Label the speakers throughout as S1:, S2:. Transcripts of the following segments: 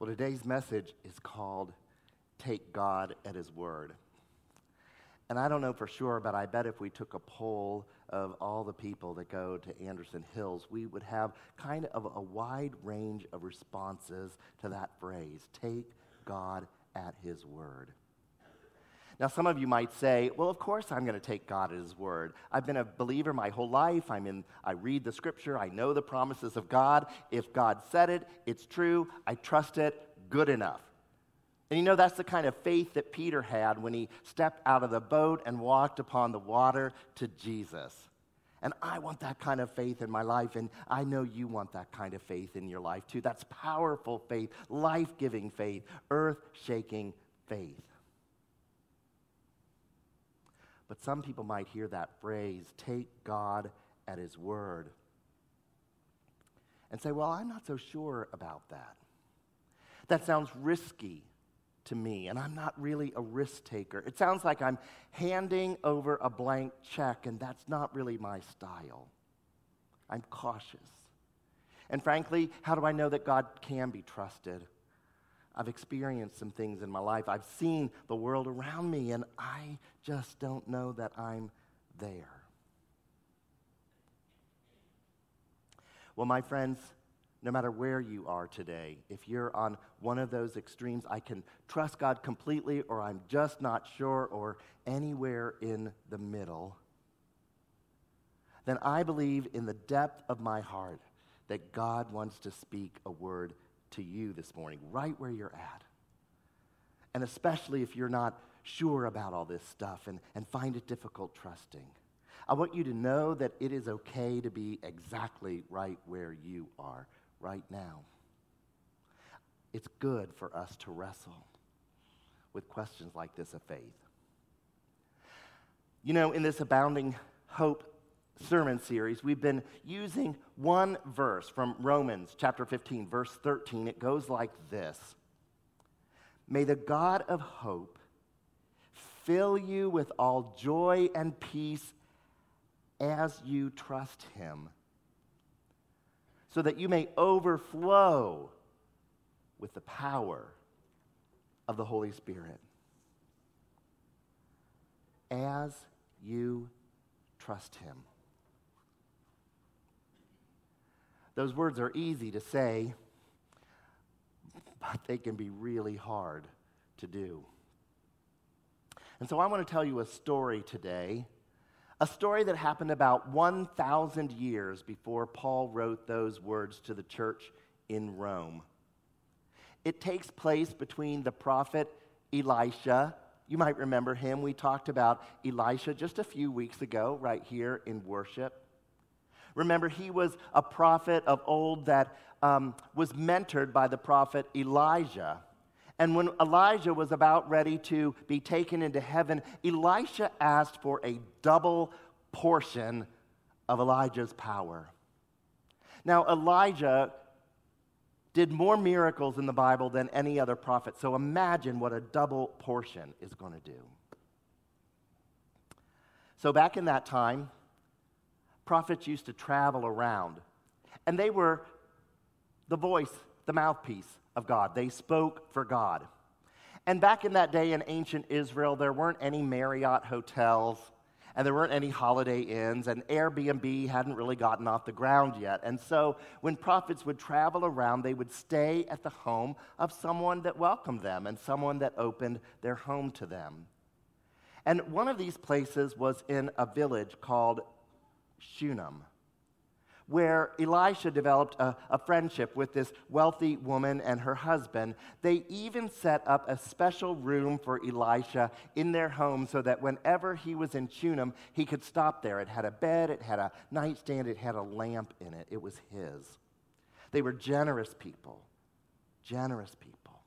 S1: Well, today's message is called Take God at His Word. And I don't know for sure, but I bet if we took a poll of all the people that go to Anderson Hills, we would have kind of a wide range of responses to that phrase take God at His Word. Now, some of you might say, well, of course I'm going to take God at His word. I've been a believer my whole life. I'm in, I read the scripture. I know the promises of God. If God said it, it's true. I trust it. Good enough. And you know, that's the kind of faith that Peter had when he stepped out of the boat and walked upon the water to Jesus. And I want that kind of faith in my life, and I know you want that kind of faith in your life too. That's powerful faith, life giving faith, earth shaking faith. But some people might hear that phrase, take God at his word, and say, well, I'm not so sure about that. That sounds risky to me, and I'm not really a risk taker. It sounds like I'm handing over a blank check, and that's not really my style. I'm cautious. And frankly, how do I know that God can be trusted? I've experienced some things in my life. I've seen the world around me, and I just don't know that I'm there. Well, my friends, no matter where you are today, if you're on one of those extremes, I can trust God completely, or I'm just not sure, or anywhere in the middle, then I believe in the depth of my heart that God wants to speak a word to you this morning, right where you're at. And especially if you're not sure about all this stuff and, and find it difficult trusting. I want you to know that it is okay to be exactly right where you are right now. It's good for us to wrestle with questions like this of faith. You know, in this Abounding Hope sermon series, we've been using one verse from Romans chapter 15, verse 13. It goes like this May the God of hope fill you with all joy and peace as you trust him, so that you may overflow with the power of the Holy Spirit. As you trust him. Those words are easy to say, but they can be really hard to do. And so I want to tell you a story today, a story that happened about 1,000 years before Paul wrote those words to the church in Rome. It takes place between the prophet Elisha. You might remember him. We talked about Elisha just a few weeks ago, right here in worship. Remember, he was a prophet of old that um, was mentored by the prophet Elijah. And when Elijah was about ready to be taken into heaven, Elisha asked for a double portion of Elijah's power. Now, Elijah did more miracles in the Bible than any other prophet. So imagine what a double portion is going to do. So, back in that time, prophets used to travel around, and they were the voice, the mouthpiece of God. They spoke for God. And back in that day in ancient Israel, there weren't any Marriott hotels and there weren't any holiday inns, and Airbnb hadn't really gotten off the ground yet. And so when prophets would travel around, they would stay at the home of someone that welcomed them and someone that opened their home to them. And one of these places was in a village called Shunem, where Elisha developed a, a, friendship with this wealthy woman and her husband. They even set up a special room for Elisha in their home so that whenever he was in Shunem, he could stop there. It had a bed, it had a nightstand, it had a lamp in it. It was his. They were generous people, generous people.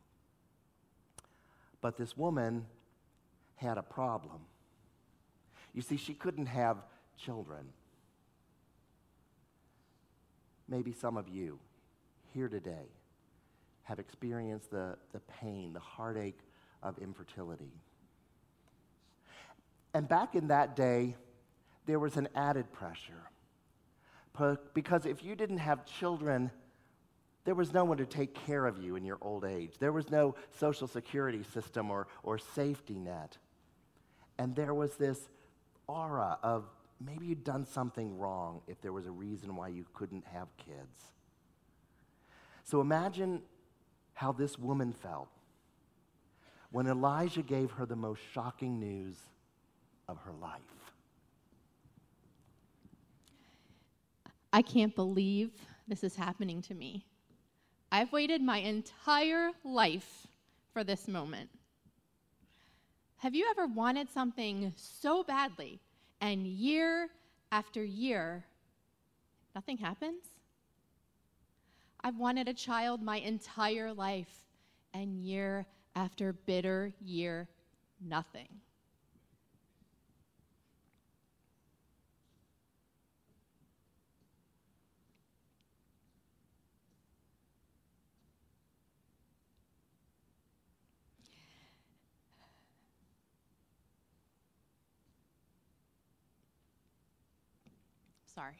S1: But this woman had a problem. You see, she couldn't have children maybe some of you here today have experienced the, the pain, the heartache of infertility. And back in that day, there was an added pressure. Because if you didn't have children, There was no one to take care of you in your old age. There was no social security system or, or safety net. And there was this aura of maybe you'd done something wrong if there was a reason why you couldn't have kids. So imagine how this woman felt when Elijah gave her the most shocking news of her life.
S2: I can't believe this is happening to me. I've waited my entire life for this moment. Have you ever wanted something so badly and year after year, nothing happens? I've wanted a child my entire life, and year after bitter year, nothing. Sorry.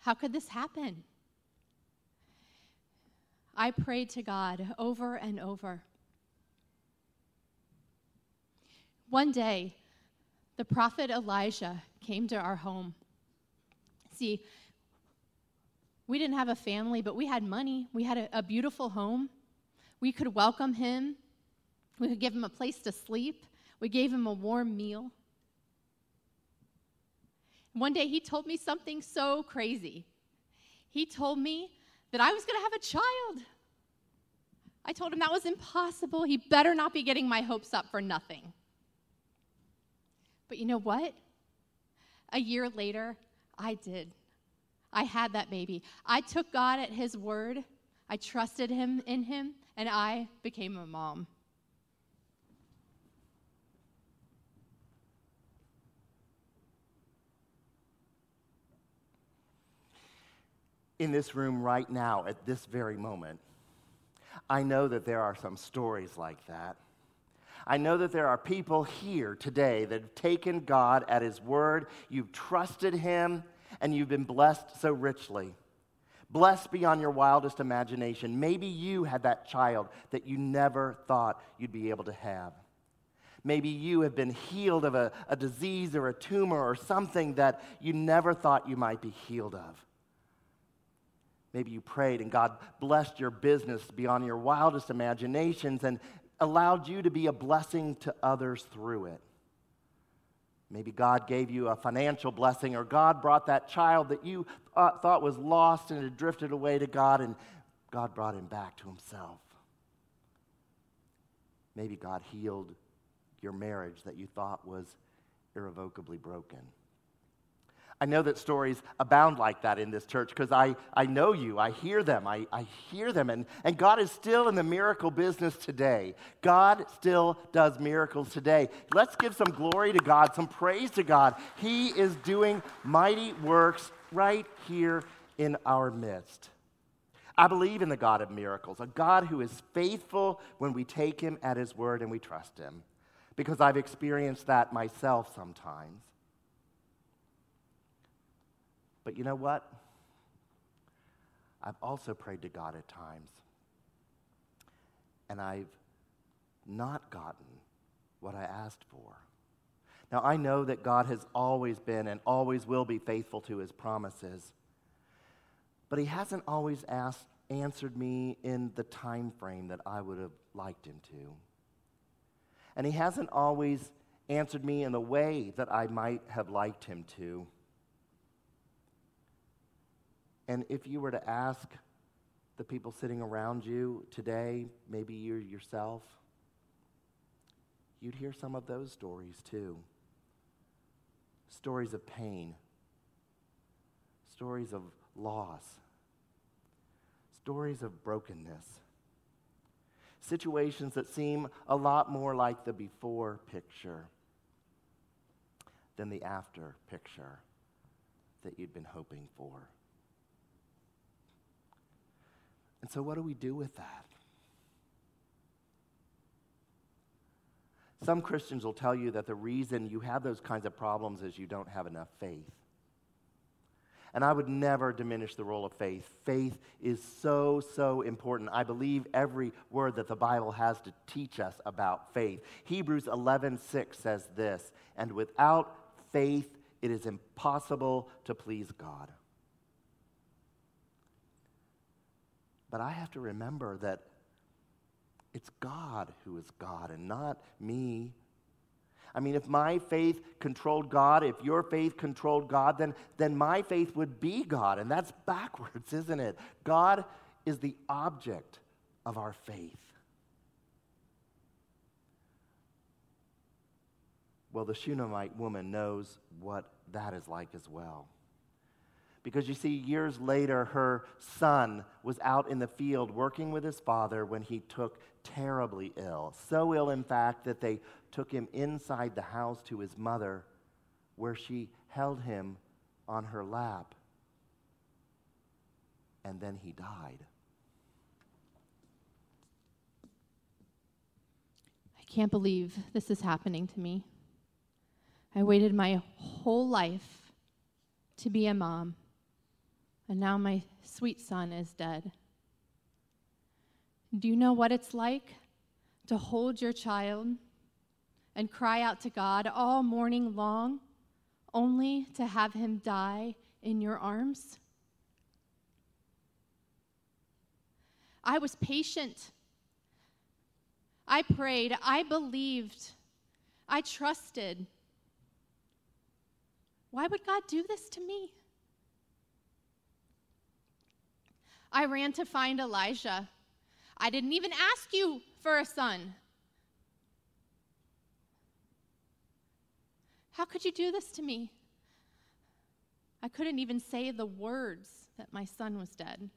S2: How could this happen? I prayed to God over and over. One day, the prophet Elijah came to our home. See, we didn't have a family, but we had money. We had a, a, beautiful home. We could welcome him. We could give him a place to sleep. We gave him a warm meal. One day he told me something so crazy. He told me that I was going to have a child. I told him that was impossible. He better not be getting my hopes up for nothing. But you know what? A year later, I did. I had that baby. I took God at his word. I trusted him in him, and I became a mom.
S1: In this room right now at this very moment, I know that there are some stories like that. I know that there are people here today that have taken God at His word, you've trusted Him, and you've been blessed so richly. Blessed beyond your wildest imagination. Maybe you had that child that you never thought you'd be able to have. Maybe you have been healed of a, a disease or a tumor or something that you never thought you might be healed of. Maybe you prayed and God blessed your business beyond your wildest imaginations and allowed you to be a blessing to others through it. Maybe God gave you a financial blessing, or God brought that child that you uh, thought was lost and had drifted away to God, and God brought him back to himself. Maybe God healed your marriage that you thought was irrevocably broken. I know that stories abound like that in this church because I, I know you. I hear them. I, I hear them. And, and God is still in the miracle business today. God still does miracles today. Let's give some glory to God, some praise to God. He is doing mighty works right here in our midst. I believe in the God of miracles, a God who is faithful when we take him at his word and we trust him, because I've experienced that myself sometimes. But you know what? I've also prayed to God at times, and I've not gotten what I asked for. Now, I know that God has always been and always will be faithful to his promises, but he hasn't always asked, answered me in the time frame that I would have liked him to. And he hasn't always answered me in the way that I might have liked him to. And if you were to ask the people sitting around you today, maybe you yourself, you'd hear some of those stories too. Stories of pain, stories of loss, stories of brokenness, situations that seem a lot more like the before picture than the after picture that you'd been hoping for. And so, what do we do with that? Some Christians will tell you that the reason you have those kinds of problems is you don't have enough faith. And I would never diminish the role of faith. Faith is so, so important. I believe every word that the Bible has to teach us about faith. Hebrews 11:6 says this, and without faith it is impossible to please God. But I have to remember that it's God who is God and not me. I mean, if my faith controlled God, if your faith controlled God, then, then my faith would be God. And that's backwards, isn't it? God is the object of our faith. Well, the Shunammite woman knows what that is like as well. Because you see, years later, her son was out in the field working with his father when he took terribly ill. So ill, in fact, that they took him inside the house to his mother, where she held him on her lap. And then he died.
S2: I can't believe this is happening to me. I waited my whole life to be a mom and now my sweet son is dead. Do you know what it's like to hold your child and cry out to God all morning long, only to have him die in your arms? I was patient. I prayed. I believed. I trusted. Why would God do this to me? I ran to find Elijah. I didn't even ask you for a son. How could you do this to me? I couldn't even say the words that my son was dead.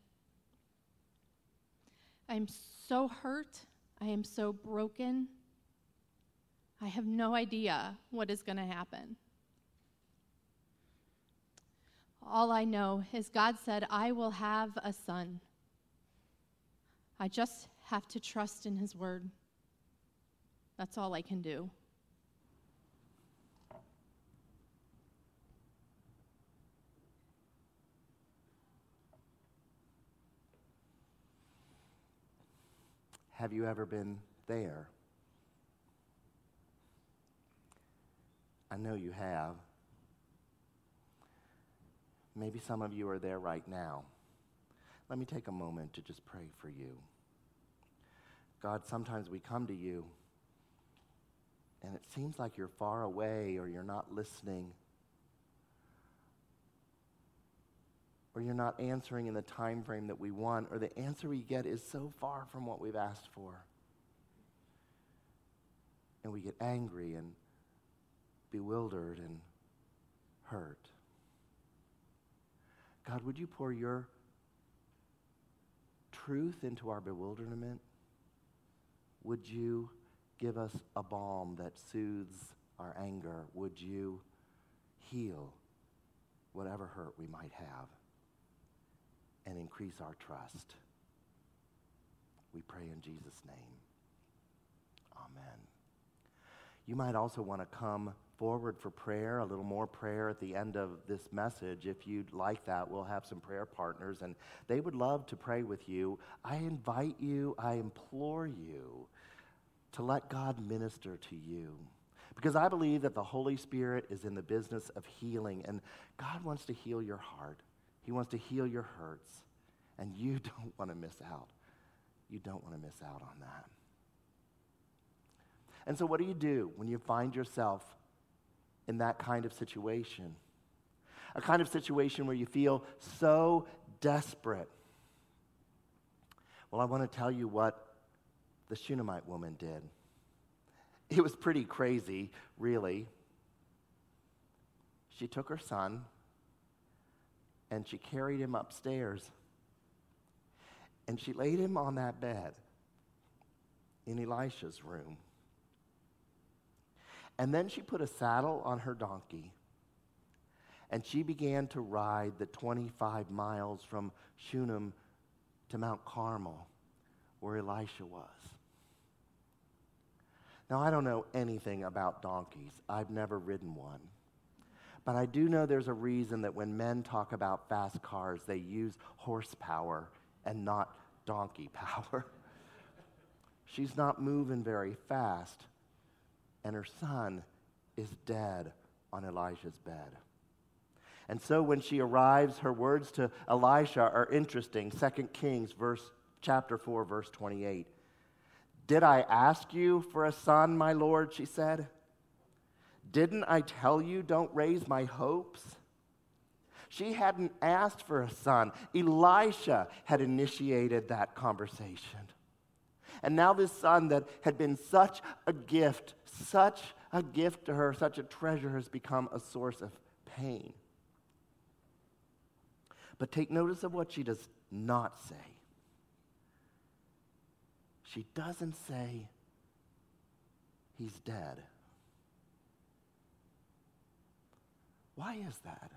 S2: I am so hurt. I am so broken. I have no idea what is going to happen. All I know is God said, I will have a son. I just have to trust in his word. That's all I can do.
S1: Have you ever been there? I know you have. Maybe some of you are there right now. Let me take a moment to just pray for you. God, sometimes we come to you and it seems like you're far away or you're not listening or you're not answering in the time frame that we want or the answer we get is so far from what we've asked for. And we get angry and bewildered and hurt. God, would you pour your truth into our bewilderment? Would you give us a balm that soothes our anger? Would you heal whatever hurt we might have and increase our trust? We pray in Jesus' name. Amen. You might also want to come forward for prayer, a little more prayer at the end of this message. If you'd like that, we'll have some prayer partners, and they would love to pray with you. I invite you, I implore you to let God minister to you. Because I believe that the Holy Spirit is in the business of healing, and God wants to heal your heart. He wants to heal your hurts, and you don't want to miss out. You don't want to miss out on that. And so, what do you do when you find yourself in that kind of situation. A kind of situation where you feel so desperate. Well, I want to tell you what the Shunammite woman did. It was pretty crazy, really. She took her son and she carried him upstairs. And she laid him on that bed in Elisha's room. And then she put a saddle on her donkey and she began to ride the 25 miles from Shunem to Mount Carmel, where Elisha was. Now, I don't know anything about donkeys, I've never ridden one. But I do know there's a reason that when men talk about fast cars, they use horsepower and not donkey power. She's not moving very fast, and her son is dead on Elijah's bed. And so when she arrives, her words to Elisha are interesting. 2 Kings verse chapter 4 verse 28. Did I ask you for a son, my lord, she said? Didn't I tell you don't raise my hopes? She hadn't asked for a son. Elisha had initiated that conversation. And now, this son that had been such a gift, such a gift to her, such a treasure, has become a source of pain. But take notice of what she does not say. She doesn't say, He's dead. Why is that?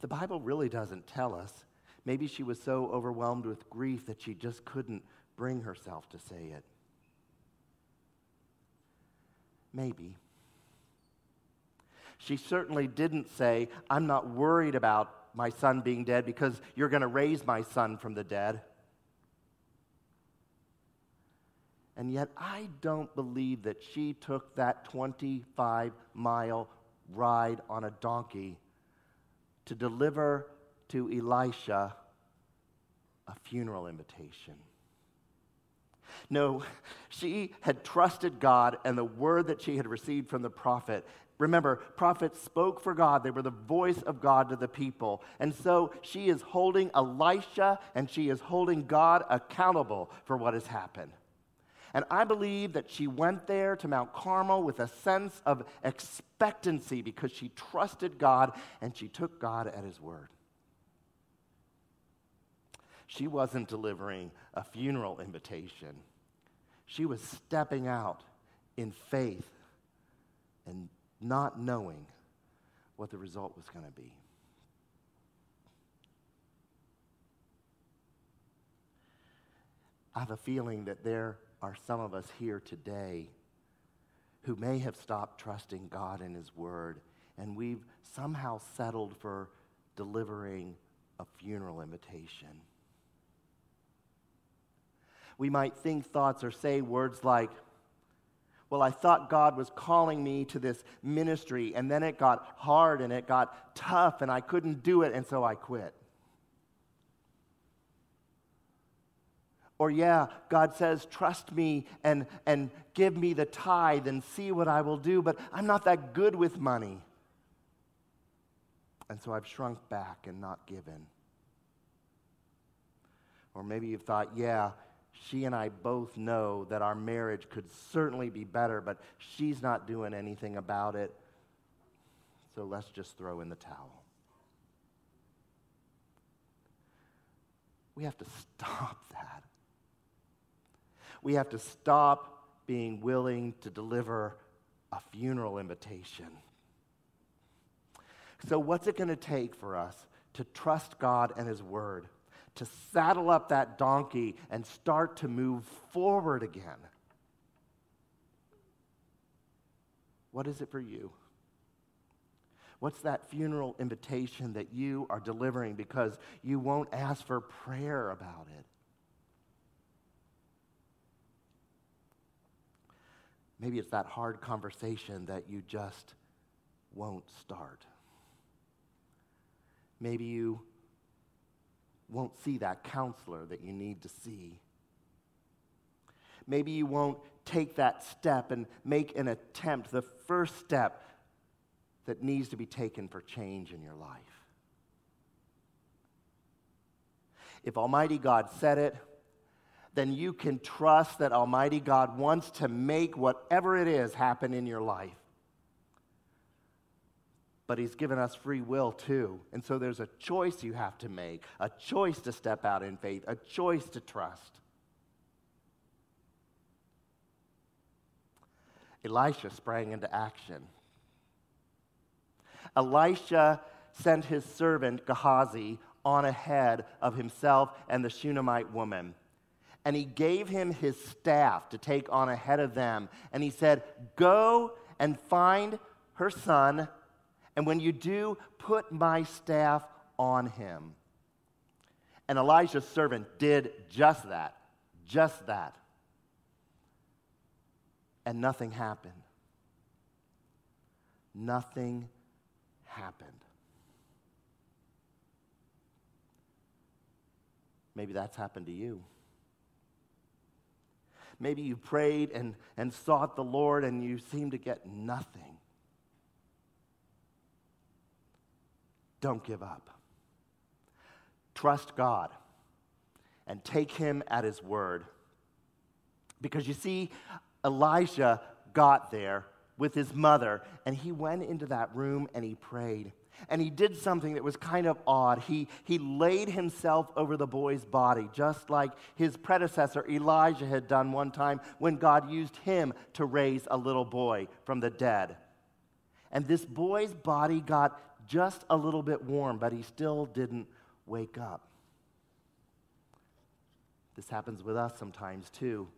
S1: The Bible really doesn't tell us. Maybe she was so overwhelmed with grief that she just couldn't bring herself to say it. Maybe. She certainly didn't say, I'm not worried about my son being dead because you're going to raise my son from the dead. And yet, I don't believe that she took that 25 mile ride on a donkey to deliver to Elisha a funeral invitation. No, she had trusted God and the word that she had received from the prophet. Remember, prophets spoke for God. They were the voice of God to the people. And so she is holding Elisha and she is holding God accountable for what has happened. And I believe that she went there to Mount Carmel with a sense of expectancy because she trusted God and she took God at his word. She wasn't delivering a funeral invitation, she was stepping out in faith and not knowing what the result was going to be. I have a feeling that there are some of us here today who may have stopped trusting God and His Word, and we've somehow settled for delivering a funeral invitation. We might think thoughts or say words like, Well, I thought God was calling me to this ministry, and then it got hard and it got tough, and I couldn't do it, and so I quit. Or, yeah, God says, trust me and, and give me the tithe and see what I will do, but I'm not that good with money. And so I've shrunk back and not given. Or maybe you've thought, yeah, she and I both know that our marriage could certainly be better, but she's not doing anything about it. So let's just throw in the towel. We have to stop that. We have to stop being willing to deliver a funeral invitation. So, what's it going to take for us to trust God and His Word, to saddle up that donkey and start to move forward again? What is it for you? What's that funeral invitation that you are delivering because you won't ask for prayer about it? Maybe it's that hard conversation that you just won't start. Maybe you won't see that counselor that you need to see. Maybe you won't take that step and make an attempt, the first step that needs to be taken for change in your life. If Almighty God said it, then you can trust that Almighty God wants to make whatever it is happen in your life. But He's given us free will too. And so there's a choice you have to make a choice to step out in faith, a choice to trust. Elisha sprang into action. Elisha sent his servant Gehazi on ahead of himself and the Shunammite woman and he gave him his staff to take on ahead of them. And he said, Go and find her son, and when you do, put my staff on him. And Elijah's servant did just that, just that. And nothing happened. Nothing happened. Maybe that's happened to you. Maybe you prayed and, and sought the Lord and you seem to get nothing. Don't give up. Trust God and take Him at His word. Because you see, Elijah got there with his mother and he went into that room and he prayed and he did something that was kind of odd. He, he laid himself over the boy's body, just like his predecessor Elijah had done one time when God used him to raise a little boy from the dead. And this boy's body got just a little bit warm, but he still didn't wake up. This happens with us sometimes too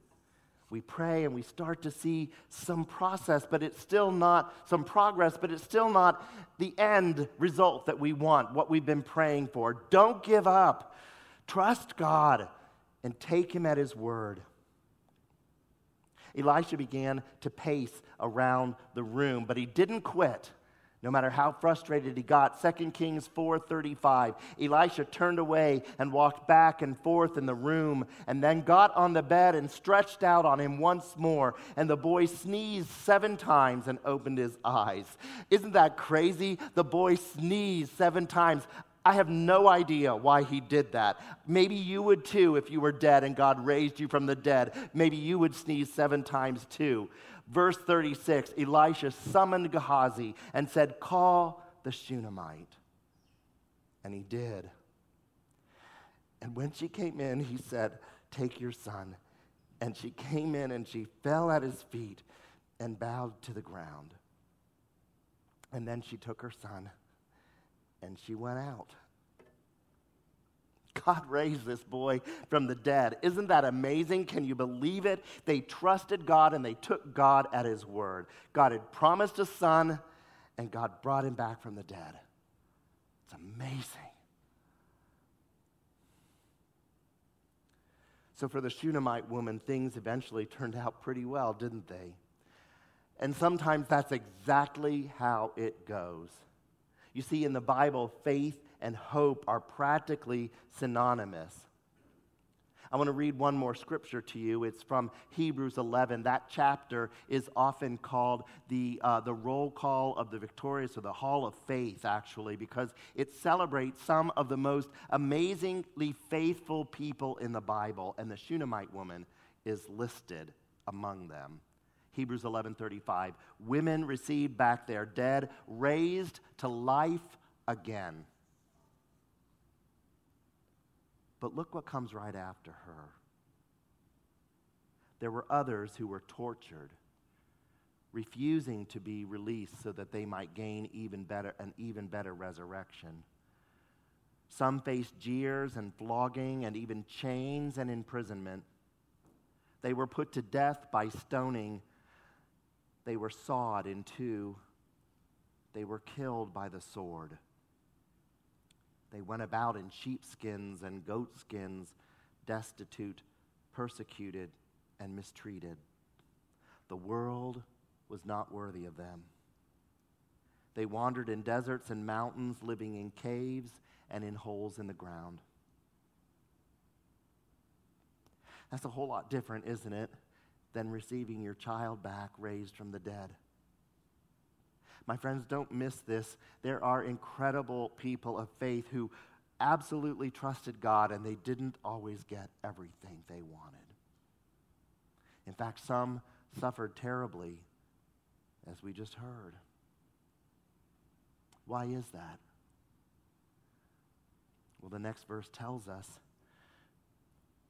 S1: we pray and we start to see some process, but it's still not some progress, but it's still not the end result that we want, what we've been praying for. Don't give up. Trust God and take Him at His word. Elisha began to pace around the room, but he didn't quit. No matter how frustrated he got, 2 Kings 4:35, Elisha turned away and walked back and forth in the room and then got on the bed and stretched out on him once more, and the boy sneezed 7 times and opened his eyes. Isn't that crazy? The boy sneezed 7 times. I have no idea why he did that. Maybe you would too if you were dead and God raised you from the dead. Maybe you would sneeze seven times too. Verse 36 Elisha summoned Gehazi and said, Call the Shunammite. And he did. And when she came in, he said, Take your son. And she came in and she fell at his feet and bowed to the ground. And then she took her son and she went out. God raised this boy from the dead. Isn't that amazing? Can you believe it? They trusted God and they took God at his word. God had promised a son, and God brought him back from the dead. It's amazing. So, for the Shunammite woman, things eventually turned out pretty well, didn't they? And sometimes that's exactly how it goes. You see, in the Bible, faith and hope are practically synonymous. I want to read one more scripture to you. It's from Hebrews 11. That chapter is often called the, uh, the roll call of the victorious, or the hall of faith, actually, because it celebrates some of the most amazingly faithful people in the Bible, and the Shunammite woman is listed among them. Hebrews 11:35 Women received back their dead raised to life again. But look what comes right after her. There were others who were tortured, refusing to be released so that they might gain even better, an even better resurrection. Some faced jeers and flogging and even chains and imprisonment. They were put to death by stoning. They were sawed in two. They were killed by the sword. They went about in sheepskins and goatskins, destitute, persecuted, and mistreated. The world was not worthy of them. They wandered in deserts and mountains, living in caves and in holes in the ground. That's a whole lot different, isn't it, than receiving your child back raised from the dead. My friends, don't miss this. There are incredible people of faith who absolutely trusted God and they didn't always get everything they wanted. In fact, some suffered terribly, as we just heard. Why is that? Well, the next verse tells us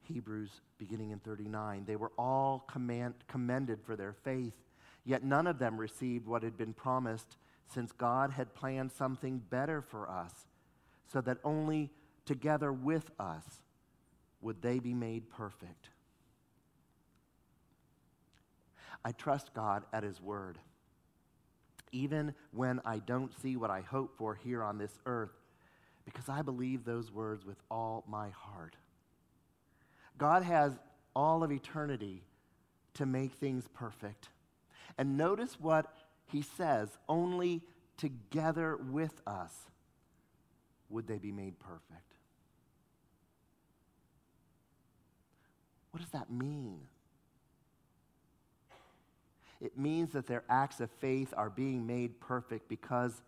S1: Hebrews beginning in 39 they were all command, commended for their faith Yet none of them received what had been promised, since God had planned something better for us, so that only together with us would they be made perfect. I trust God at His word. even when I don't see what I hope for here on this earth, because I believe those words with all my heart. God has all of eternity to make things perfect. And notice what he says only together with us would they be made perfect. What does that mean? It means that their acts of faith are being made perfect because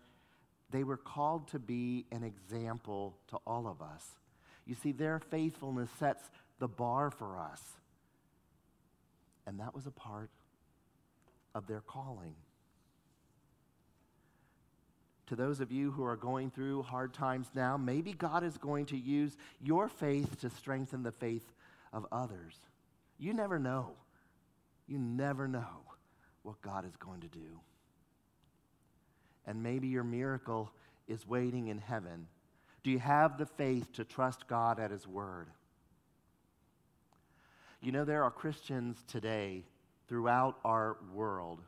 S1: they were called to be an example to all of us. You see, their faithfulness sets the bar for us. And that was a part of their calling. To those of you who are going through hard times now, maybe God is going to use your faith to strengthen the faith of others. You never know. You never know what God is going to do. And maybe your miracle is waiting in heaven. Do you have the faith to trust God at His word? You know, there are Christians today throughout our world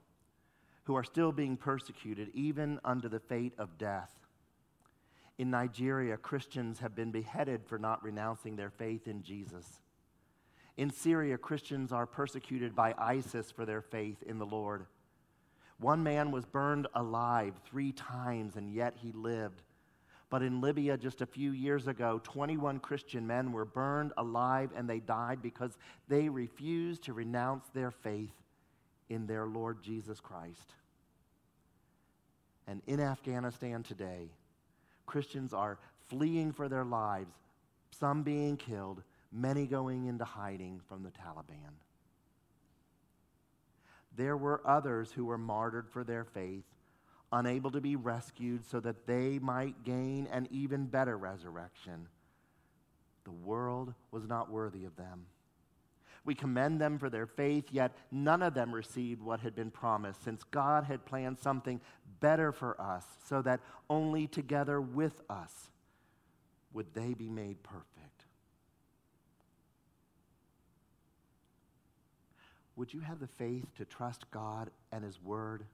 S1: who are still being persecuted, even under the fate of death. In Nigeria, Christians have been beheaded for not renouncing their faith in Jesus. In Syria, Christians are persecuted by ISIS for their faith in the Lord. One man was burned alive three times, and yet he lived. But in Libya, just a few years ago, 21 Christian men were burned alive and they died because they refused to renounce their faith in their Lord Jesus Christ. And in Afghanistan today, Christians are fleeing for their lives, some being killed, many going into hiding from the Taliban. There were others who were martyred for their faith, unable to be rescued so that they might gain an even better resurrection. The world was not worthy of them. We commend them for their faith, yet none of them received what had been promised, since God had planned something better for us, so that only together with us would they be made perfect. Would you have the faith to trust God and His Word,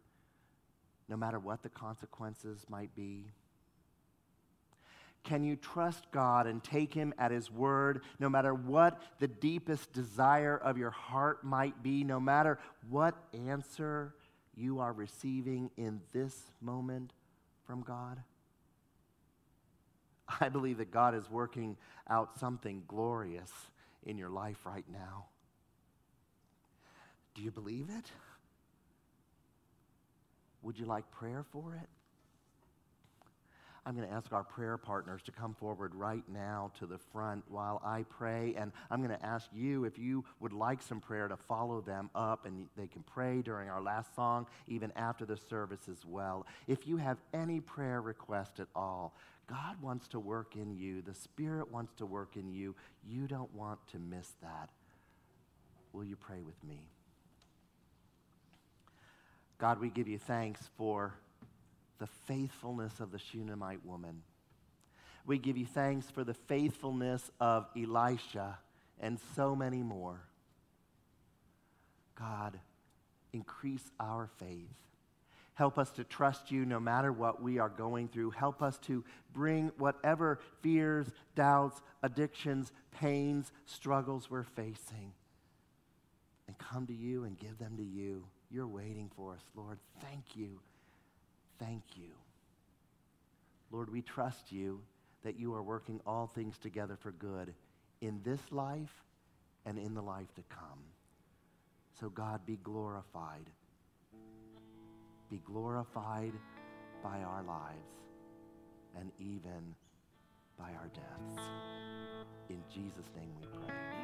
S1: no matter what the consequences might be? Can you trust God and take Him at His word, no matter what the deepest desire of your heart might be, no matter what answer you are receiving in this moment from God? I believe that God is working out something glorious in your life right now. Do you believe it? Would you like prayer for it? I'm going to ask our prayer partners to come forward right now to the front while I pray. And I'm going to ask you if you would like some prayer to follow them up, and they can pray during our last song, even after the service as well. If you have any prayer request at all, God wants to work in you, the Spirit wants to work in you. You don't want to miss that. Will you pray with me? God, we give you thanks for the faithfulness of the Shunammite woman. We give you thanks for the faithfulness of Elisha and so many more. God, increase our faith. Help us to trust you no matter what we are going through. Help us to bring whatever fears, doubts, addictions, pains, struggles we're facing and come to you and give them to you. You're waiting for us, Lord. Thank you. Thank you. Lord, we trust you that you are working all things together for good in this life and in the life to come. So, God, be glorified. Be glorified by our lives and even by our deaths. In Jesus' name we pray.